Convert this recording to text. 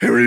Here